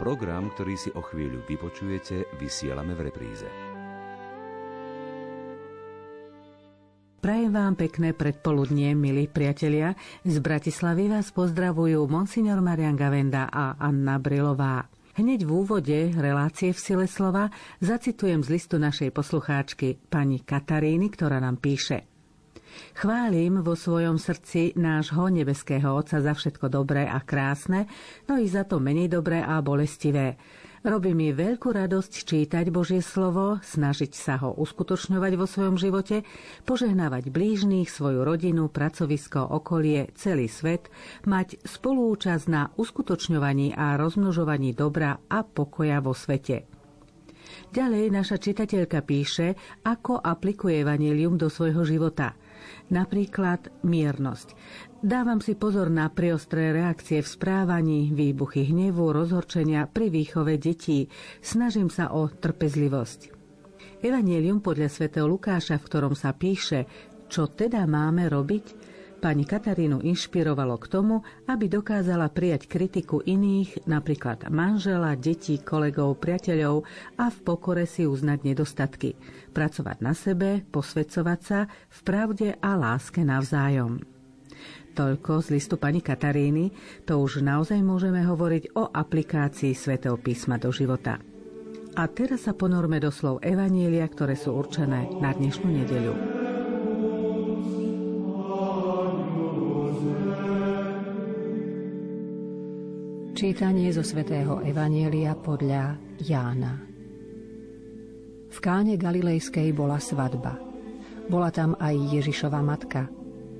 Program, ktorý si o chvíľu vypočujete, vysielame v repríze. Prajem vám pekné predpoludnie, milí priatelia. Z Bratislavy vás pozdravujú Monsignor Marian Gavenda a Anna Brilová. Hneď v úvode relácie v sile slova zacitujem z listu našej poslucháčky pani Kataríny, ktorá nám píše. Chválim vo svojom srdci nášho nebeského Otca za všetko dobré a krásne, no i za to menej dobré a bolestivé. Robí mi veľkú radosť čítať Božie slovo, snažiť sa ho uskutočňovať vo svojom živote, požehnávať blížnych, svoju rodinu, pracovisko, okolie, celý svet, mať spolúčasť na uskutočňovaní a rozmnožovaní dobra a pokoja vo svete. Ďalej naša čitateľka píše, ako aplikuje evanelium do svojho života – Napríklad miernosť. Dávam si pozor na priostré reakcie v správaní, výbuchy hnevu, rozhorčenia pri výchove detí. Snažím sa o trpezlivosť. Evangelium podľa svätého Lukáša, v ktorom sa píše, čo teda máme robiť, pani Katarínu inšpirovalo k tomu, aby dokázala prijať kritiku iných, napríklad manžela, detí, kolegov, priateľov a v pokore si uznať nedostatky pracovať na sebe, posvedcovať sa v pravde a láske navzájom. Toľko z listu pani Kataríny, to už naozaj môžeme hovoriť o aplikácii svätého písma do života. A teraz sa ponorme do slov Evanielia, ktoré sú určené na dnešnú nedeľu. Čítanie zo svätého Evanielia podľa Jána. V káne Galilejskej bola svadba. Bola tam aj Ježišova matka.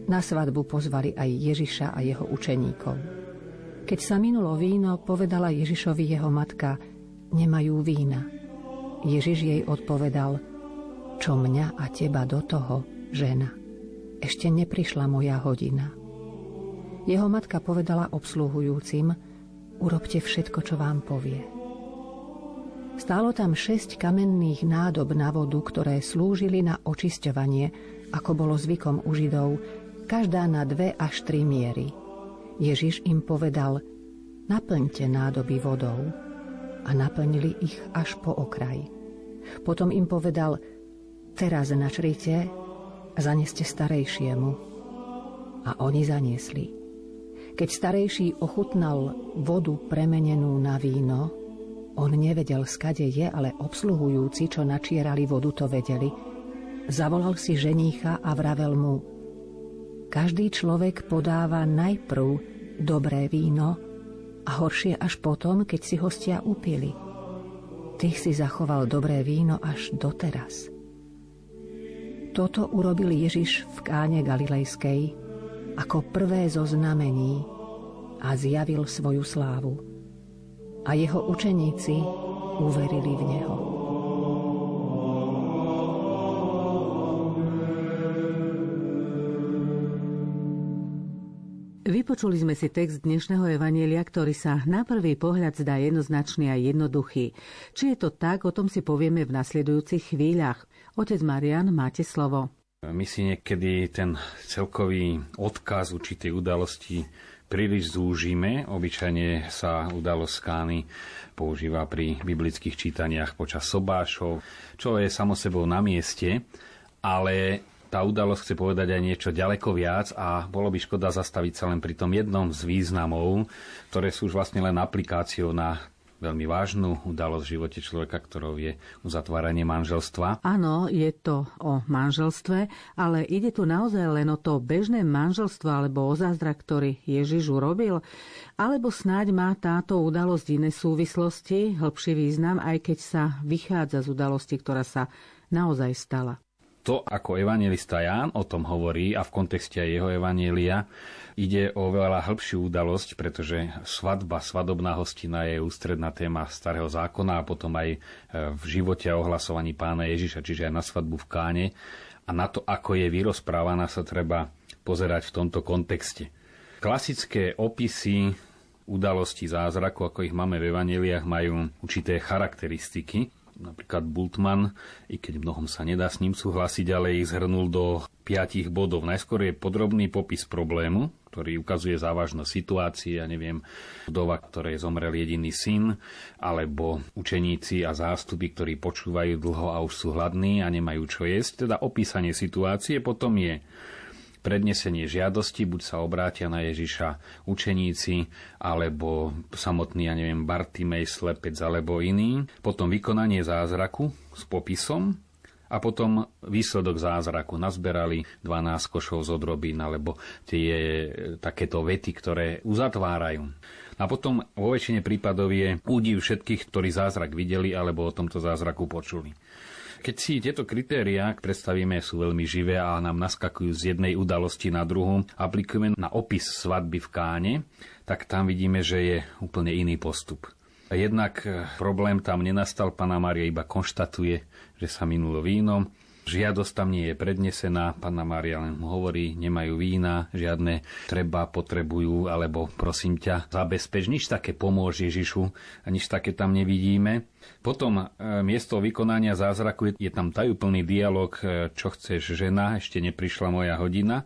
Na svadbu pozvali aj Ježiša a jeho učeníkov. Keď sa minulo víno, povedala Ježišovi jeho matka, nemajú vína. Ježiš jej odpovedal, čo mňa a teba do toho, žena. Ešte neprišla moja hodina. Jeho matka povedala obsluhujúcim, urobte všetko, čo vám povie. Stálo tam šesť kamenných nádob na vodu, ktoré slúžili na očisťovanie, ako bolo zvykom u Židov, každá na dve až tri miery. Ježiš im povedal, naplňte nádoby vodou a naplnili ich až po okraj. Potom im povedal, teraz načrite zaneste starejšiemu. A oni zaniesli. Keď starejší ochutnal vodu premenenú na víno, on nevedel, skade je, ale obsluhujúci, čo načierali vodu, to vedeli. Zavolal si ženícha a vravel mu Každý človek podáva najprv dobré víno a horšie až potom, keď si hostia upili. Ty si zachoval dobré víno až doteraz. Toto urobil Ježiš v káne Galilejskej ako prvé zo znamení a zjavil svoju slávu a jeho učeníci uverili v Neho. Vypočuli sme si text dnešného Evanielia, ktorý sa na prvý pohľad zdá jednoznačný a jednoduchý. Či je to tak, o tom si povieme v nasledujúcich chvíľach. Otec Marian, máte slovo. My si niekedy ten celkový odkaz určitej udalosti príliš zúžime. Obyčajne sa udalosť skány používa pri biblických čítaniach počas sobášov, čo je samo sebou na mieste, ale tá udalosť chce povedať aj niečo ďaleko viac a bolo by škoda zastaviť sa len pri tom jednom z významov, ktoré sú už vlastne len aplikáciou na veľmi vážnu udalosť v živote človeka, ktorou je uzatváranie manželstva. Áno, je to o manželstve, ale ide tu naozaj len o to bežné manželstvo alebo o zázrak, ktorý Ježiš urobil? Alebo snáď má táto udalosť iné súvislosti, hĺbší význam, aj keď sa vychádza z udalosti, ktorá sa naozaj stala? To, ako evangelista Ján o tom hovorí a v kontexte aj jeho evanielia, Ide o veľa hĺbšiu udalosť, pretože svadba, svadobná hostina je ústredná téma starého zákona a potom aj e, v živote a ohlasovaní pána Ježiša, čiže aj na svadbu v Káne. A na to, ako je vyrozprávaná, sa treba pozerať v tomto kontexte. Klasické opisy udalosti zázraku, ako ich máme v evaneliách, majú určité charakteristiky. Napríklad Bultmann, i keď mnohom sa nedá s ním súhlasiť, ale ich zhrnul do piatich bodov. Najskôr je podrobný popis problému, ktorý ukazuje závažnosť situácie, ja neviem, vdova, ktorej zomrel jediný syn, alebo učeníci a zástupy, ktorí počúvajú dlho a už sú hladní a nemajú čo jesť. Teda opísanie situácie potom je prednesenie žiadosti, buď sa obrátia na Ježiša učeníci, alebo samotný, ja neviem, Bartimej, slepec alebo iný. Potom vykonanie zázraku s popisom, a potom výsledok zázraku. Nazberali 12 košov z odrobín, alebo tie takéto vety, ktoré uzatvárajú. A potom vo väčšine prípadov je údiv všetkých, ktorí zázrak videli alebo o tomto zázraku počuli. Keď si tieto kritériá predstavíme, sú veľmi živé a nám naskakujú z jednej udalosti na druhú, aplikujeme na opis svadby v Káne, tak tam vidíme, že je úplne iný postup. Jednak eh, problém tam nenastal, pána Mária iba konštatuje, že sa minulo víno, Žiadosť tam nie je prednesená, panna Mária len hovorí, nemajú vína, žiadne treba, potrebujú, alebo prosím ťa, zabezpeč, nič také pomôže Ježišu a nič také tam nevidíme. Potom e, miesto vykonania zázraku je, je tam tajúplný dialog, e, čo chceš žena, ešte neprišla moja hodina.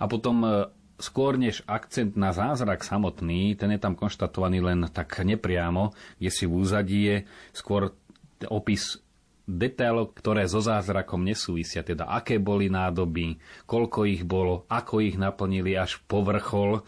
A potom e, skôr než akcent na zázrak samotný, ten je tam konštatovaný len tak nepriamo, kde si v úzadí je skôr opis detailov, ktoré so zázrakom nesúvisia, teda aké boli nádoby, koľko ich bolo, ako ich naplnili až po vrchol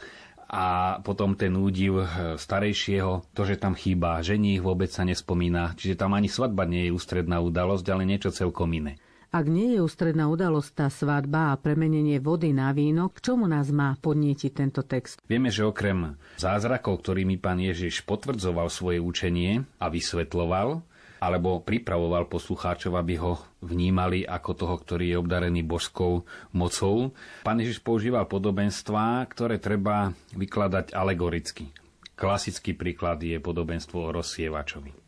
a potom ten údiv eh, starejšieho, to, že tam chýba ženích, vôbec sa nespomína, čiže tam ani svadba nie je ústredná udalosť, ale niečo celkom iné. Ak nie je ústredná udalosť tá svadba a premenenie vody na víno, k čomu nás má podnietiť tento text? Vieme, že okrem zázrakov, ktorými pán Ježiš potvrdzoval svoje učenie a vysvetloval, alebo pripravoval poslucháčov, aby ho vnímali ako toho, ktorý je obdarený božskou mocou. Pán Ježiš používal podobenstvá, ktoré treba vykladať alegoricky. Klasický príklad je podobenstvo o rozsievačovi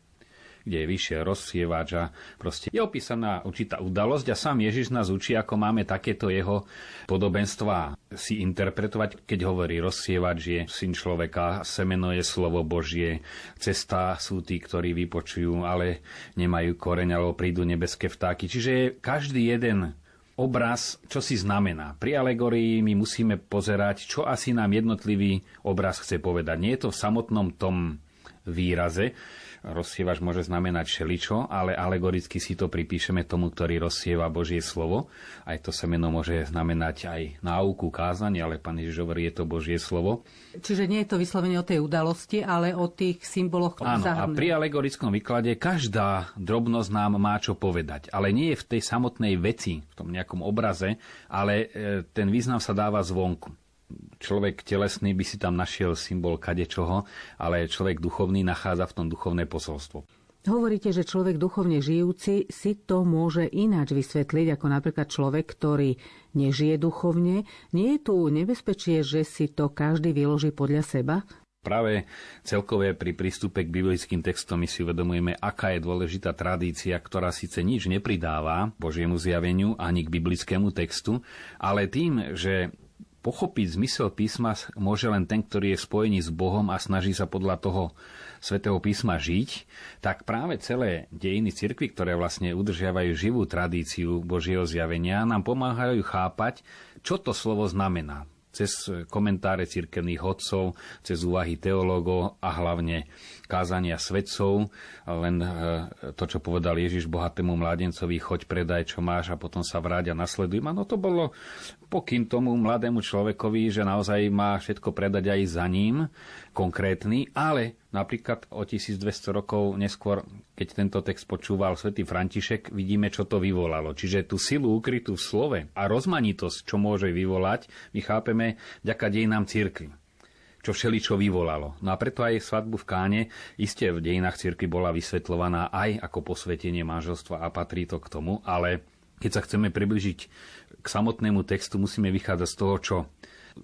kde je vyššie rozsievač a proste je opísaná určitá udalosť a sám Ježiš nás učí, ako máme takéto jeho podobenstva si interpretovať, keď hovorí rozsievač je syn človeka, semeno je slovo Božie, cesta sú tí, ktorí vypočujú, ale nemajú koreň, alebo prídu nebeské vtáky. Čiže každý jeden obraz, čo si znamená. Pri alegorii my musíme pozerať, čo asi nám jednotlivý obraz chce povedať. Nie je to v samotnom tom výraze, rozsievač môže znamenať šeličo, ale alegoricky si to pripíšeme tomu, ktorý rozsieva Božie slovo. Aj to semeno môže znamenať aj náuku, kázanie, ale pán Ježiš hovorí, je to Božie slovo. Čiže nie je to vyslovene o tej udalosti, ale o tých symboloch Áno, a pri alegorickom výklade každá drobnosť nám má čo povedať. Ale nie je v tej samotnej veci, v tom nejakom obraze, ale e, ten význam sa dáva zvonku človek telesný by si tam našiel symbol kadečoho, ale človek duchovný nachádza v tom duchovné posolstvo. Hovoríte, že človek duchovne žijúci si to môže ináč vysvetliť ako napríklad človek, ktorý nežije duchovne. Nie je tu nebezpečie, že si to každý vyloží podľa seba? Práve celkové pri prístupe k biblickým textom my si uvedomujeme, aká je dôležitá tradícia, ktorá síce nič nepridáva Božiemu zjaveniu ani k biblickému textu, ale tým, že pochopiť zmysel písma môže len ten, ktorý je spojený s Bohom a snaží sa podľa toho svätého písma žiť, tak práve celé dejiny cirkvy, ktoré vlastne udržiavajú živú tradíciu Božieho zjavenia, nám pomáhajú chápať, čo to slovo znamená cez komentáre cirkevných hodcov, cez úvahy teológov a hlavne kázania svedcov, len e, to, čo povedal Ježiš bohatému mládencovi, choď predaj, čo máš a potom sa vráť a nasleduj. No to bolo pokyn tomu mladému človekovi, že naozaj má všetko predať aj za ním, konkrétny, ale napríklad o 1200 rokov neskôr, keď tento text počúval svätý František, vidíme, čo to vyvolalo. Čiže tú silu ukrytú v slove a rozmanitosť, čo môže vyvolať, my chápeme vďaka dejinám církvy čo všeličo vyvolalo. No a preto aj svadbu v Káne iste v dejinách cirkvi bola vysvetľovaná aj ako posvetenie manželstva a patrí to k tomu, ale keď sa chceme približiť k samotnému textu, musíme vychádzať z toho, čo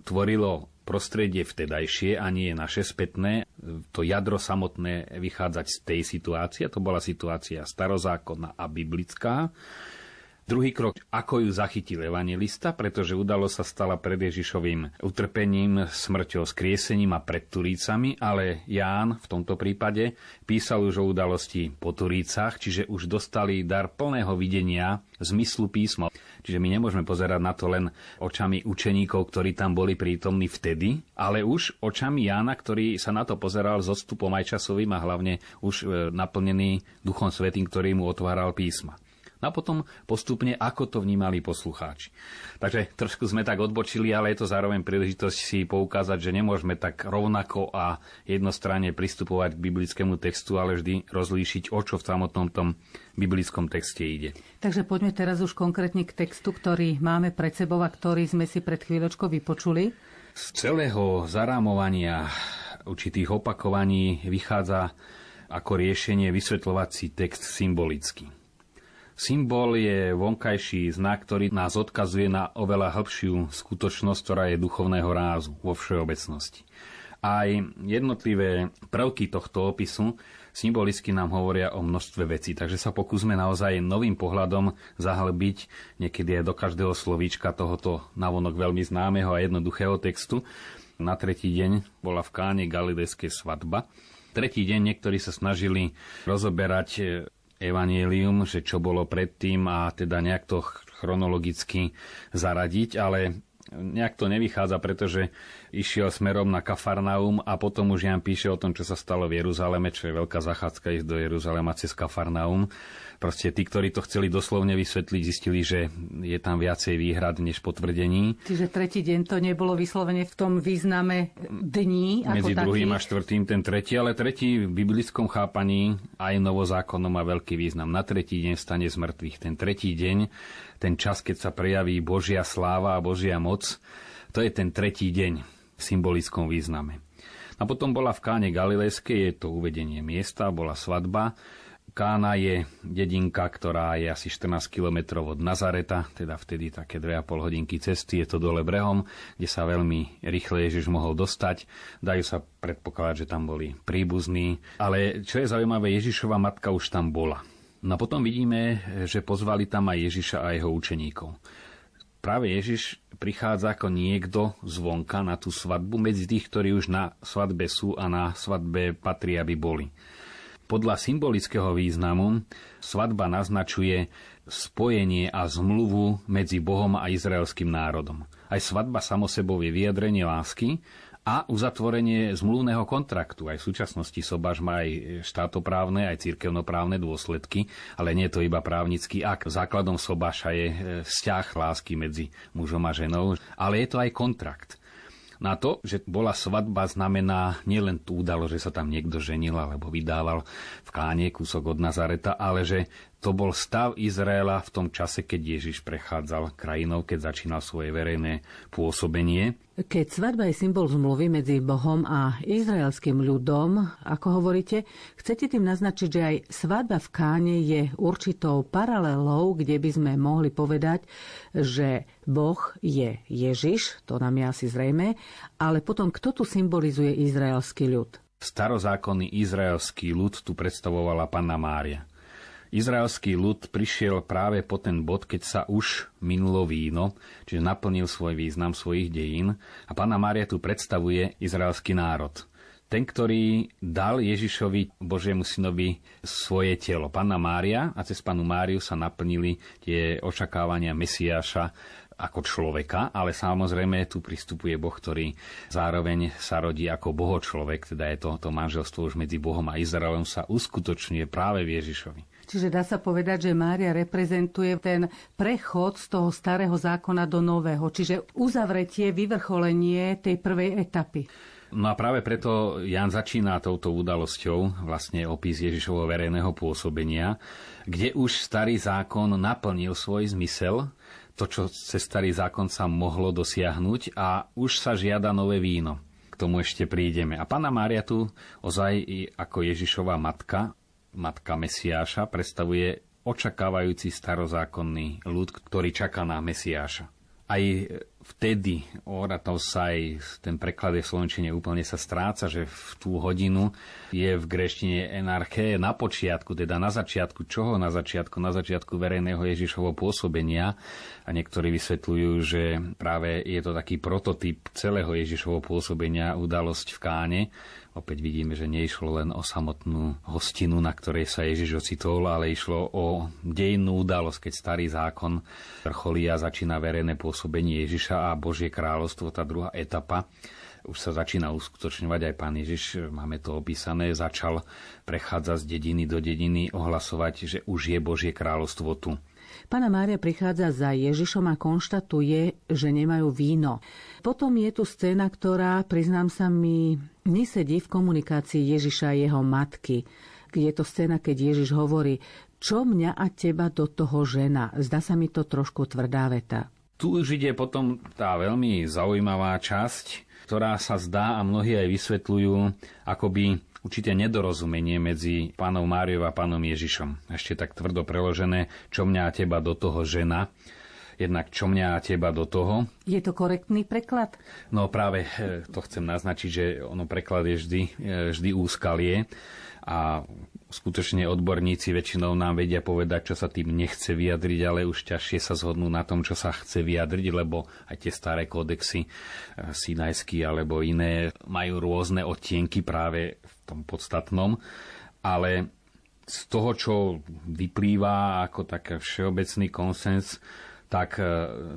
tvorilo prostredie vtedajšie a nie naše spätné. To jadro samotné vychádzať z tej situácie. To bola situácia starozákonná a biblická. Druhý krok, ako ju zachytil evangelista, pretože udalo sa stala pred Ježišovým utrpením, smrťou, skriesením a pred Turícami, ale Ján v tomto prípade písal už o udalosti po Turícach, čiže už dostali dar plného videnia zmyslu písma. Čiže my nemôžeme pozerať na to len očami učeníkov, ktorí tam boli prítomní vtedy, ale už očami Jána, ktorý sa na to pozeral s odstupom aj časovým a hlavne už e, naplnený Duchom Svetým, ktorý mu otváral písma. No a potom postupne, ako to vnímali poslucháči. Takže trošku sme tak odbočili, ale je to zároveň príležitosť si poukázať, že nemôžeme tak rovnako a jednostranne pristupovať k biblickému textu, ale vždy rozlíšiť, o čo v samotnom tom biblickom texte ide. Takže poďme teraz už konkrétne k textu, ktorý máme pred sebou a ktorý sme si pred chvíľočkou vypočuli. Z celého zarámovania určitých opakovaní vychádza ako riešenie vysvetľovací text symbolicky. Symbol je vonkajší znak, ktorý nás odkazuje na oveľa hĺbšiu skutočnosť, ktorá je duchovného rázu vo všeobecnosti. Aj jednotlivé prvky tohto opisu symbolicky nám hovoria o množstve vecí, takže sa pokúsme naozaj novým pohľadom zahlbiť niekedy aj do každého slovíčka tohoto navonok veľmi známeho a jednoduchého textu. Na tretí deň bola v Káne galilejské svadba. Tretí deň niektorí sa snažili rozoberať evanielium, že čo bolo predtým a teda nejak to chronologicky zaradiť, ale nejak to nevychádza, pretože išiel smerom na Kafarnaum a potom už Jan píše o tom, čo sa stalo v Jeruzaleme, čo je veľká zachádzka ísť do Jeruzalema cez Kafarnaum. Proste tí, ktorí to chceli doslovne vysvetliť, zistili, že je tam viacej výhrad než potvrdení. Čiže tretí deň to nebolo vyslovene v tom význame dní. Medzi ako druhým taký. a štvrtým ten tretí, ale tretí v biblickom chápaní aj novozákonnom má veľký význam. Na tretí deň stane z mŕtvych. Ten tretí deň, ten čas, keď sa prejaví Božia sláva a Božia moc, to je ten tretí deň v symbolickom význame. A potom bola v Káne Galilejskej, je to uvedenie miesta, bola svadba. Kána je dedinka, ktorá je asi 14 km od Nazareta, teda vtedy také 2,5 hodinky cesty, je to dole brehom, kde sa veľmi rýchle Ježiš mohol dostať. Dajú sa predpokladať, že tam boli príbuzní. Ale čo je zaujímavé, Ježišova matka už tam bola. No a potom vidíme, že pozvali tam aj Ježiša a jeho učeníkov práve Ježiš prichádza ako niekto zvonka na tú svadbu medzi tých, ktorí už na svadbe sú a na svadbe patria, aby boli. Podľa symbolického významu svadba naznačuje spojenie a zmluvu medzi Bohom a izraelským národom. Aj svadba samosebou je vyjadrenie lásky a uzatvorenie zmluvného kontraktu. Aj v súčasnosti sobáš má aj štátoprávne, aj cirkevnoprávne dôsledky, ale nie je to iba právnický akt. Základom sobáša je e, vzťah lásky medzi mužom a ženou, ale je to aj kontrakt. Na to, že bola svadba, znamená nielen tú udalo, že sa tam niekto ženil alebo vydával v káne kúsok od Nazareta, ale že to bol stav Izraela v tom čase, keď Ježiš prechádzal krajinou, keď začínal svoje verejné pôsobenie. Keď svadba je symbol zmluvy medzi Bohom a izraelským ľudom, ako hovoríte, chcete tým naznačiť, že aj svadba v Káne je určitou paralelou, kde by sme mohli povedať, že Boh je Ježiš, to nám je asi zrejme, ale potom kto tu symbolizuje izraelský ľud? Starozákonný izraelský ľud tu predstavovala Panna Mária. Izraelský ľud prišiel práve po ten bod, keď sa už minulo víno, čiže naplnil svoj význam svojich dejín a Pána Mária tu predstavuje izraelský národ. Ten, ktorý dal Ježišovi, Božiemu synovi, svoje telo. Panna Mária a cez Panu Máriu sa naplnili tie očakávania Mesiáša ako človeka, ale samozrejme tu pristupuje Boh, ktorý zároveň sa rodí ako boho človek, teda je to, to manželstvo už medzi Bohom a Izraelom sa uskutočňuje práve v Ježišovi. Čiže dá sa povedať, že Mária reprezentuje ten prechod z toho starého zákona do nového, čiže uzavretie, vyvrcholenie tej prvej etapy. No a práve preto Jan začína touto udalosťou, vlastne opis Ježišovho verejného pôsobenia, kde už starý zákon naplnil svoj zmysel, to, čo cez starý zákon sa mohlo dosiahnuť a už sa žiada nové víno. K tomu ešte prídeme. A pána Mária tu ozaj ako Ježišová matka matka Mesiáša, predstavuje očakávajúci starozákonný ľud, ktorý čaká na Mesiáša. Aj vtedy aj ten preklad je v Slovenčine úplne sa stráca, že v tú hodinu je v greštine enarché na počiatku, teda na začiatku čoho? Na začiatku, na začiatku verejného Ježišovho pôsobenia. A niektorí vysvetľujú, že práve je to taký prototyp celého Ježišovho pôsobenia udalosť v Káne, Opäť vidíme, že neišlo len o samotnú hostinu, na ktorej sa Ježiš ocitol, ale išlo o dejinnú udalosť, keď starý zákon vrcholí a začína verejné pôsobenie Ježiša a Božie kráľovstvo, tá druhá etapa už sa začína uskutočňovať aj pán Ježiš, máme to opísané, začal prechádzať z dediny do dediny, ohlasovať, že už je Božie kráľovstvo tu. Pána Mária prichádza za Ježišom a konštatuje, že nemajú víno. Potom je tu scéna, ktorá, priznám sa mi, nesedí v komunikácii Ježiša a jeho matky. Je to scéna, keď Ježiš hovorí, čo mňa a teba do toho žena. Zdá sa mi to trošku tvrdá veta. Tu už ide potom tá veľmi zaujímavá časť, ktorá sa zdá a mnohí aj vysvetľujú, akoby určité nedorozumenie medzi pánom Máriou a pánom Ježišom. Ešte tak tvrdo preložené, čo mňa a teba do toho žena. Jednak čo mňa a teba do toho. Je to korektný preklad? No práve eh, to chcem naznačiť, že ono preklad je vždy, eh, vždy úskalie a skutočne odborníci väčšinou nám vedia povedať, čo sa tým nechce vyjadriť, ale už ťažšie sa zhodnú na tom, čo sa chce vyjadriť, lebo aj tie staré kódexy, e, Sinajský alebo iné, majú rôzne odtienky práve v tom podstatnom, ale z toho, čo vyplýva ako taký všeobecný konsens, tak e,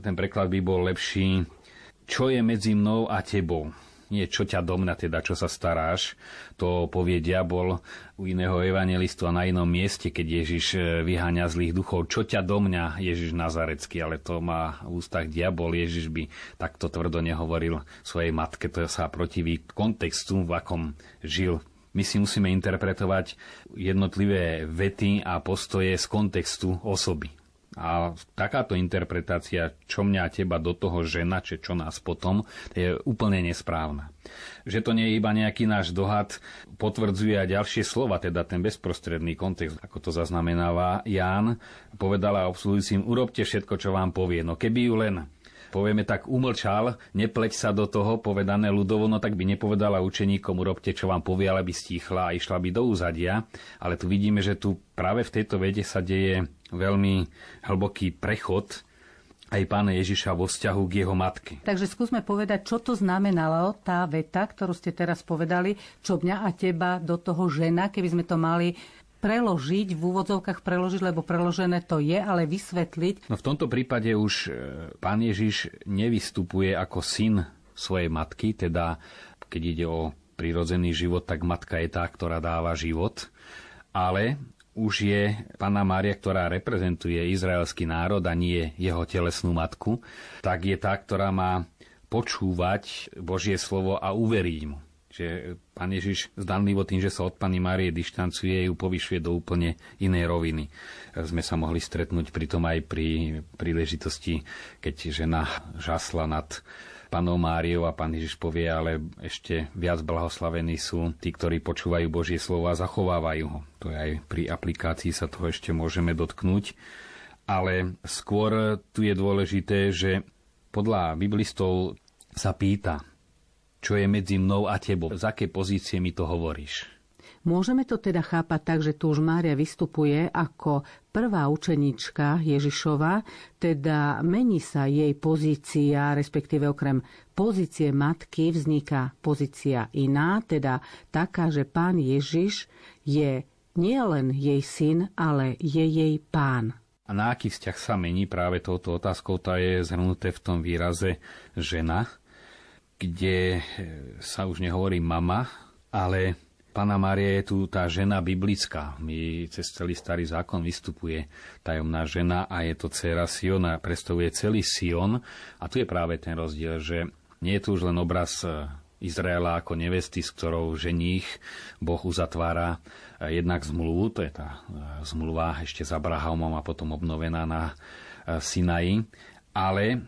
ten preklad by bol lepší, čo je medzi mnou a tebou nie čo ťa domna, teda čo sa staráš. To povie diabol u iného evangelistu a na inom mieste, keď Ježiš e, vyháňa zlých duchov. Čo ťa domňa Ježiš Nazarecký, ale to má v ústach diabol. Ježiš by takto tvrdo nehovoril svojej matke. To sa protiví kontextu, v akom žil my si musíme interpretovať jednotlivé vety a postoje z kontextu osoby. A takáto interpretácia, čo mňa teba do toho žena, či čo nás potom, je úplne nesprávna. Že to nie je iba nejaký náš dohad, potvrdzuje aj ďalšie slova, teda ten bezprostredný kontext, ako to zaznamenáva Ján, povedala obsluhujúcim, urobte všetko, čo vám povie. No keby ju len povieme tak, umlčal, nepleť sa do toho, povedané ľudovo, no tak by nepovedala učeníkom, urobte, čo vám povie, ale by stíchla a išla by do úzadia. Ale tu vidíme, že tu práve v tejto vede sa deje veľmi hlboký prechod aj pána Ježiša vo vzťahu k jeho matke. Takže skúsme povedať, čo to znamenalo tá veta, ktorú ste teraz povedali, čo mňa a teba do toho žena, keby sme to mali preložiť, v úvodzovkách preložiť, lebo preložené to je, ale vysvetliť. No v tomto prípade už e, pán Ježiš nevystupuje ako syn svojej matky, teda keď ide o prirodzený život, tak matka je tá, ktorá dáva život, ale už je Pana Mária, ktorá reprezentuje izraelský národ a nie jeho telesnú matku, tak je tá, ktorá má počúvať Božie slovo a uveriť mu že pán Ježiš zdanlivo tým, že sa od Pany Márie dištancuje, ju povyšuje do úplne inej roviny. Sme sa mohli stretnúť pritom aj pri príležitosti, keď žena žasla nad panou Máriou a pán Ježiš povie, ale ešte viac blahoslavení sú tí, ktorí počúvajú Božie slovo a zachovávajú ho. To je aj pri aplikácii sa toho ešte môžeme dotknúť. Ale skôr tu je dôležité, že podľa biblistov sa pýta, čo je medzi mnou a tebou. Z aké pozície mi to hovoríš? Môžeme to teda chápať tak, že tu už Mária vystupuje ako prvá učenička Ježišova, teda mení sa jej pozícia, respektíve okrem pozície matky vzniká pozícia iná, teda taká, že pán Ježiš je nielen jej syn, ale je jej pán. A na aký vzťah sa mení práve touto otázkou, tá je zhrnuté v tom výraze žena, kde e, sa už nehovorí mama, ale Pana Mária je tu tá žena biblická. My cez celý starý zákon vystupuje tajomná žena a je to dcera Siona, predstavuje celý Sion. A tu je práve ten rozdiel, že nie je tu už len obraz e, Izraela ako nevesty, s ktorou ženích Boh uzatvára e, jednak zmluvu, to je tá zmluva ešte s Abrahamom a potom obnovená na Sinaji, ale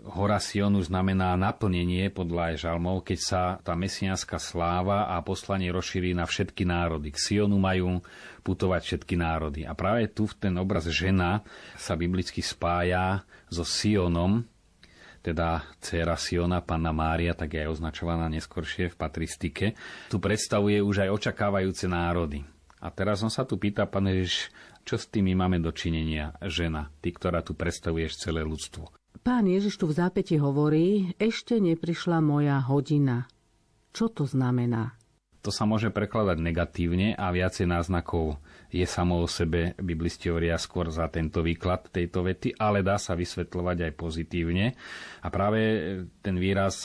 Hora Sionu znamená naplnenie podľa žalmov, keď sa tá mesiánska sláva a poslanie rozšíri na všetky národy. K Sionu majú putovať všetky národy. A práve tu ten obraz žena sa biblicky spája so Sionom, teda dcera Siona, panna Mária, tak je aj označovaná neskoršie v patristike, tu predstavuje už aj očakávajúce národy. A teraz on sa tu pýta, pán Ježiš, čo s tými máme dočinenia, žena, ty, ktorá tu predstavuješ celé ľudstvo? Pán Ježiš tu v zápäti hovorí, ešte neprišla moja hodina. Čo to znamená? To sa môže prekladať negatívne a viacej náznakov je samo o sebe, biblisti hovoria skôr za tento výklad tejto vety, ale dá sa vysvetľovať aj pozitívne. A práve ten výraz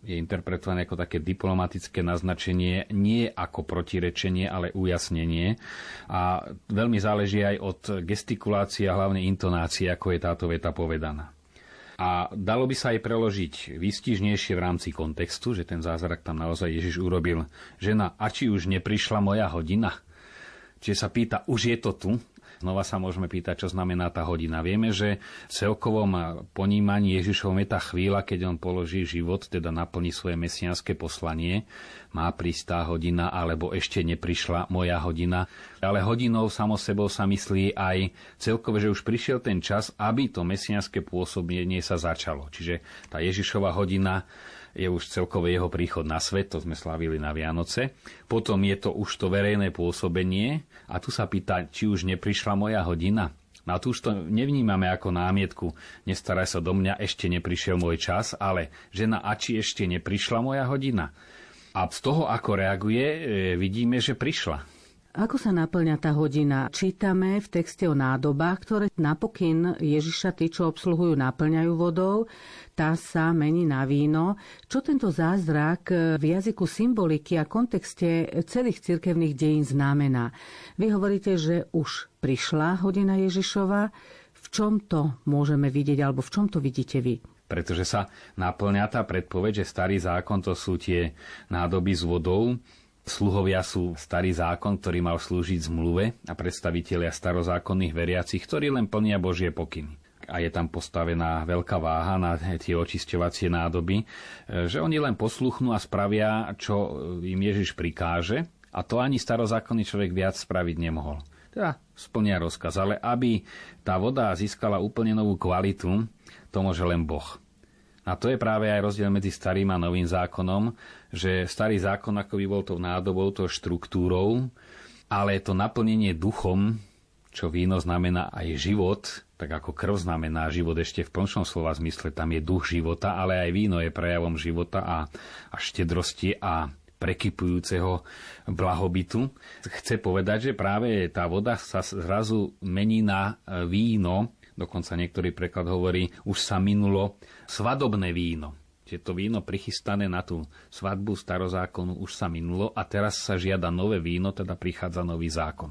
je interpretované ako také diplomatické naznačenie, nie ako protirečenie, ale ujasnenie. A veľmi záleží aj od gestikulácie a hlavne intonácie, ako je táto veta povedaná. A dalo by sa aj preložiť výstižnejšie v rámci kontextu, že ten zázrak tam naozaj Ježiš urobil. Žena, a či už neprišla moja hodina? Čiže sa pýta, už je to tu? Znova sa môžeme pýtať, čo znamená tá hodina. Vieme, že v celkovom ponímaní Ježišovom je tá chvíľa, keď on položí život, teda naplní svoje mesianské poslanie. Má prísť tá hodina, alebo ešte neprišla moja hodina. Ale hodinou samo sebou sa myslí aj celkové, že už prišiel ten čas, aby to mesianské pôsobenie sa začalo. Čiže tá Ježišova hodina je už celkové jeho príchod na svet, to sme slavili na Vianoce. Potom je to už to verejné pôsobenie a tu sa pýta, či už neprišla moja hodina. No a tu už to nevnímame ako námietku, nestaraj sa do mňa, ešte neprišiel môj čas, ale žena, a či ešte neprišla moja hodina? A z toho, ako reaguje, e, vidíme, že prišla. Ako sa naplňa tá hodina? Čítame v texte o nádobách, ktoré napokyn Ježiša tí, čo obsluhujú, naplňajú vodou. Tá sa mení na víno. Čo tento zázrak v jazyku symboliky a kontexte celých cirkevných dejín znamená? Vy hovoríte, že už prišla hodina Ježišova. V čom to môžeme vidieť, alebo v čom to vidíte vy? Pretože sa naplňa tá predpoveď, že starý zákon to sú tie nádoby s vodou, Sluhovia sú starý zákon, ktorý mal slúžiť zmluve a predstavitelia starozákonných veriacich, ktorí len plnia Božie pokyny a je tam postavená veľká váha na tie očisťovacie nádoby, že oni len posluchnú a spravia, čo im Ježiš prikáže a to ani starozákonný človek viac spraviť nemohol. Teda splnia rozkaz, ale aby tá voda získala úplne novú kvalitu, to môže len Boh. A to je práve aj rozdiel medzi starým a novým zákonom, že starý zákon ako by bol tou nádobou, tou štruktúrou, ale to naplnenie duchom, čo víno znamená aj život, tak ako krv znamená život ešte v plnšom slova zmysle, tam je duch života, ale aj víno je prejavom života a, a štedrosti a prekypujúceho blahobytu. Chce povedať, že práve tá voda sa zrazu mení na víno, dokonca niektorý preklad hovorí, už sa minulo svadobné víno že to víno prichystané na tú svadbu starozákonu už sa minulo a teraz sa žiada nové víno, teda prichádza nový zákon.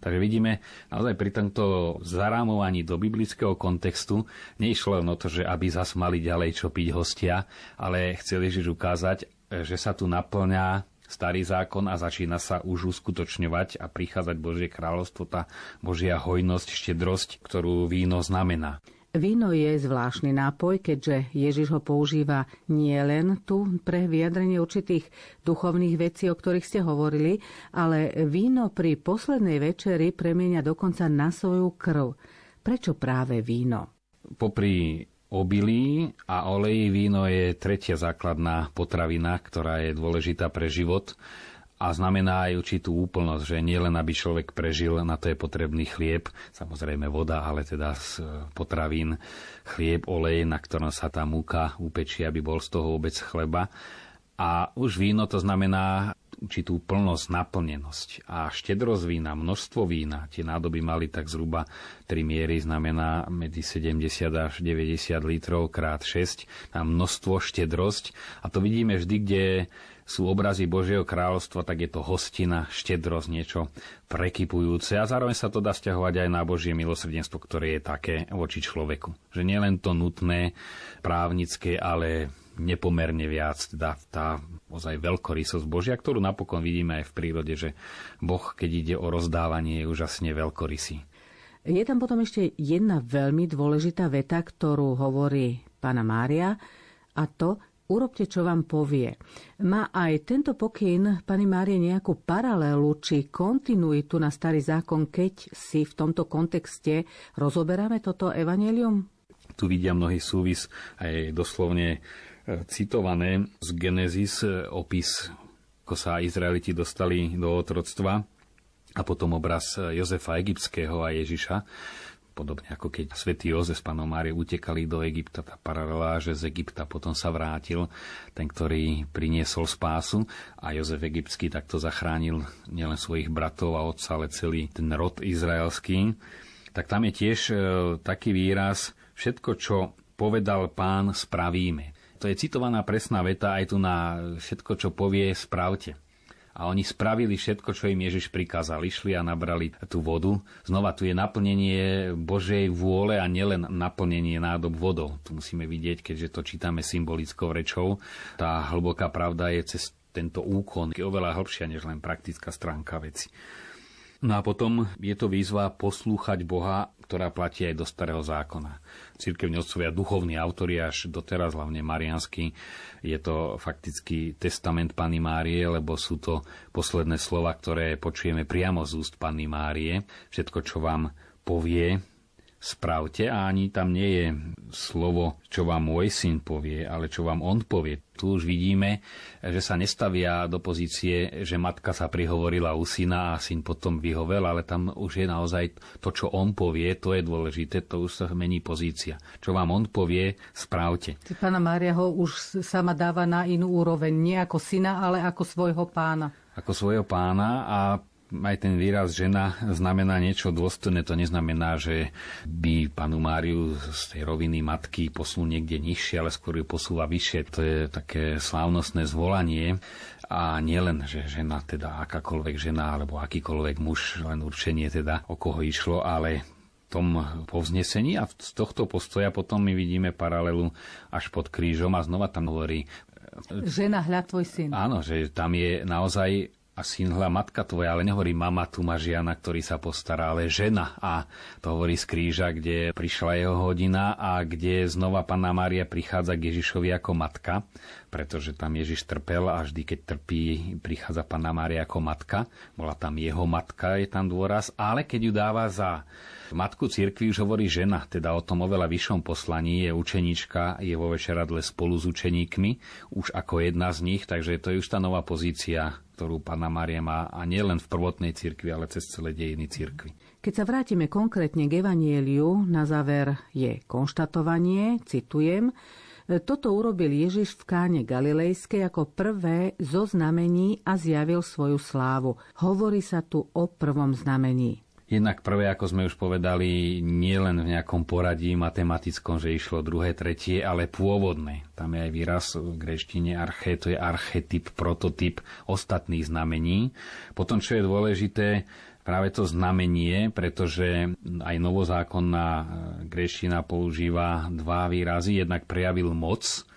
Takže vidíme, naozaj pri tomto zarámovaní do biblického kontextu neišlo len o to, že aby zas mali ďalej čo piť hostia, ale chceli Ježiš ukázať, že sa tu naplňa starý zákon a začína sa už uskutočňovať a prichádzať Božie kráľovstvo, tá Božia hojnosť, štedrosť, ktorú víno znamená. Víno je zvláštny nápoj, keďže Ježiš ho používa nie len tu pre vyjadrenie určitých duchovných vecí, o ktorých ste hovorili, ale víno pri poslednej večeri premieňa dokonca na svoju krv. Prečo práve víno? Popri obilí a oleji víno je tretia základná potravina, ktorá je dôležitá pre život a znamená aj určitú úplnosť, že nie len aby človek prežil, na to je potrebný chlieb, samozrejme voda, ale teda z potravín, chlieb, olej, na ktorom sa tá múka upečie, aby bol z toho vôbec chleba. A už víno to znamená určitú plnosť, naplnenosť. A štedrosť vína, množstvo vína, tie nádoby mali tak zhruba 3 miery, znamená medzi 70 až 90 litrov krát 6, a množstvo, štedrosť. A to vidíme vždy, kde sú obrazy Božieho kráľovstva, tak je to hostina, štedrosť, niečo prekypujúce a zároveň sa to dá stiahovať aj na Božie milosrdenstvo, ktoré je také voči človeku. Že nielen to nutné, právnické, ale nepomerne viac, teda tá ozaj veľkorysosť Božia, ktorú napokon vidíme aj v prírode, že Boh, keď ide o rozdávanie, je úžasne veľkorysý. Je tam potom ešte jedna veľmi dôležitá veta, ktorú hovorí pána Mária, a to, urobte, čo vám povie. Má aj tento pokyn, pani Márie, nejakú paralelu či kontinuitu na starý zákon, keď si v tomto kontexte rozoberáme toto evanelium? Tu vidia mnohý súvis aj doslovne citované z Genesis e, opis, ako sa Izraeliti dostali do otroctva a potom obraz Jozefa Egyptského a Ježiša podobne ako keď svätý Jozef s panom Máriou utekali do Egypta, tá paralela, že z Egypta potom sa vrátil ten, ktorý priniesol spásu a Jozef Egyptský takto zachránil nielen svojich bratov a otca, ale celý ten rod izraelský. Tak tam je tiež e, taký výraz, všetko, čo povedal pán, spravíme. To je citovaná presná veta aj tu na všetko, čo povie, spravte a oni spravili všetko, čo im Ježiš prikázal. Išli a nabrali tú vodu. Znova tu je naplnenie Božej vôle a nielen naplnenie nádob vodou. Tu musíme vidieť, keďže to čítame symbolickou rečou. Tá hlboká pravda je cez tento úkon je oveľa hĺbšia než len praktická stránka veci. No a potom je to výzva poslúchať Boha, ktorá platí aj do starého zákona. Cirkevní otcovia, duchovní autori až doteraz, hlavne mariansky, je to fakticky testament Panny Márie, lebo sú to posledné slova, ktoré počujeme priamo z úst Panny Márie. Všetko, čo vám povie, spravte a ani tam nie je slovo, čo vám môj syn povie, ale čo vám on povie. Tu už vidíme, že sa nestavia do pozície, že matka sa prihovorila u syna a syn potom vyhovel, ale tam už je naozaj to, čo on povie, to je dôležité, to už sa mení pozícia. Čo vám on povie, správte. Pána Mária ho už sama dáva na inú úroveň, nie ako syna, ale ako svojho pána ako svojho pána a aj ten výraz žena znamená niečo dôstojné. To neznamená, že by panu Máriu z tej roviny matky posunul niekde nižšie, ale skôr ju posúva vyššie. To je také slávnostné zvolanie. A nielen, že žena, teda akákoľvek žena alebo akýkoľvek muž, len určenie teda, o koho išlo, ale tom povznesení a z tohto postoja potom my vidíme paralelu až pod krížom a znova tam hovorí Žena, hľad tvoj syn. Áno, že tam je naozaj a syn hľa matka tvoja, ale nehovorí mama tu má žiana, ktorý sa postará, ale žena. A to hovorí z kríža, kde prišla jeho hodina a kde znova Panna Mária prichádza k Ježišovi ako matka, pretože tam Ježiš trpel a vždy, keď trpí, prichádza Panna Mária ako matka. Bola tam jeho matka, je tam dôraz, ale keď ju dáva za Matku cirkvi už hovorí žena, teda o tom oveľa vyššom poslaní je učenička, je vo večeradle spolu s učeníkmi, už ako jedna z nich, takže to je už tá nová pozícia, ktorú Pána Mária má a nielen v prvotnej cirkvi, ale cez celé dejiny cirkvi. Keď sa vrátime konkrétne k Evanieliu, na záver je konštatovanie, citujem, toto urobil Ježiš v káne Galilejskej ako prvé zo znamení a zjavil svoju slávu. Hovorí sa tu o prvom znamení. Jednak prvé, ako sme už povedali, nie len v nejakom poradí matematickom, že išlo druhé, tretie, ale pôvodné. Tam je aj výraz v greštine arche, to je archetyp, prototyp ostatných znamení. Potom, čo je dôležité, práve to znamenie, pretože aj novozákonná greština používa dva výrazy. Jednak prejavil moc,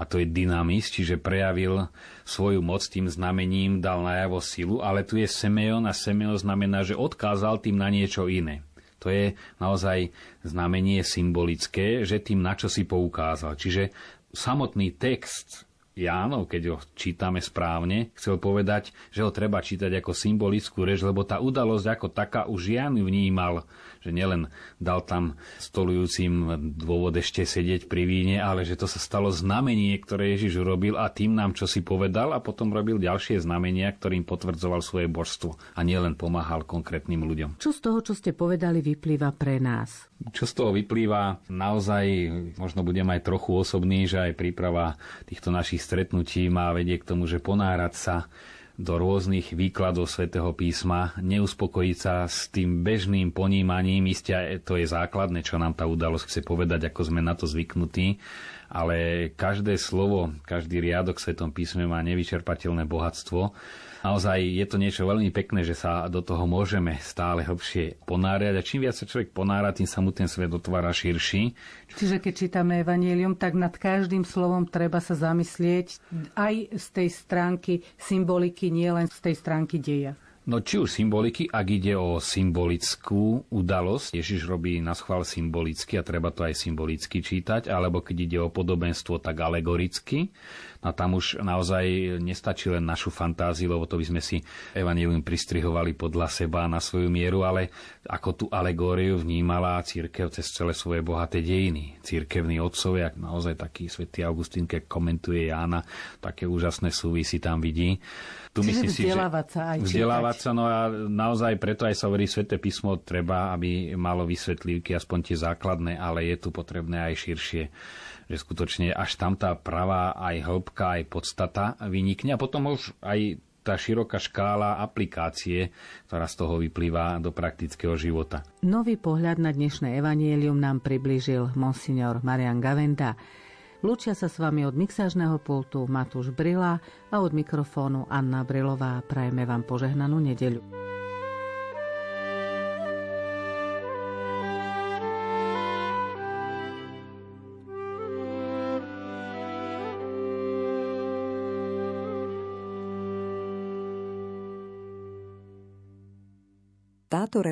a to je dynamis, čiže prejavil svoju moc tým znamením, dal najavo silu, ale tu je Semeon a Semeon znamená, že odkázal tým na niečo iné. To je naozaj znamenie symbolické, že tým na čo si poukázal. Čiže samotný text Jánov, keď ho čítame správne, chcel povedať, že ho treba čítať ako symbolickú reč, lebo tá udalosť ako taká už Ján vnímal že nielen dal tam stolujúcim dôvod ešte sedieť pri víne, ale že to sa stalo znamenie, ktoré Ježiš urobil a tým nám čo si povedal a potom robil ďalšie znamenia, ktorým potvrdzoval svoje božstvo a nielen pomáhal konkrétnym ľuďom. Čo z toho, čo ste povedali, vyplýva pre nás? Čo z toho vyplýva, naozaj možno budem aj trochu osobný, že aj príprava týchto našich stretnutí má vedie k tomu, že ponárať sa do rôznych výkladov svätého písma, neuspokojiť sa s tým bežným ponímaním, isté to je základné, čo nám tá udalosť chce povedať, ako sme na to zvyknutí, ale každé slovo, každý riadok v svetom písme má nevyčerpateľné bohatstvo naozaj je to niečo veľmi pekné, že sa do toho môžeme stále hlbšie ponárať a čím viac sa človek ponára, tým sa mu ten svet otvára širší. Čiže keď čítame Evangelium, tak nad každým slovom treba sa zamyslieť aj z tej stránky symboliky, nie len z tej stránky deja. No či už symboliky, ak ide o symbolickú udalosť, Ježiš robí na schvál symbolicky a treba to aj symbolicky čítať, alebo keď ide o podobenstvo, tak alegoricky. No tam už naozaj nestačí len našu fantáziu, lebo to by sme si evanelium pristrihovali podľa seba na svoju mieru, ale ako tú alegóriu vnímala církev cez celé svoje bohaté dejiny. Církevní otcovia, naozaj taký svätý Augustín, keď komentuje Jána, také úžasné súvisy tam vidí. Tu myslím si, vzdelávať sa aj Vzdelávať sa, no a naozaj preto aj sa hovorí Sveté písmo, treba, aby malo vysvetlivky, aspoň tie základné, ale je tu potrebné aj širšie že skutočne až tam tá pravá aj hĺbka, aj podstata vynikne a potom už aj tá široká škála aplikácie, ktorá z toho vyplýva do praktického života. Nový pohľad na dnešné evanielium nám priblížil monsignor Marian Gavenda. Lúčia sa s vami od mixážneho pultu Matúš Brila a od mikrofónu Anna Brilová. Prajeme vám požehnanú nedeľu.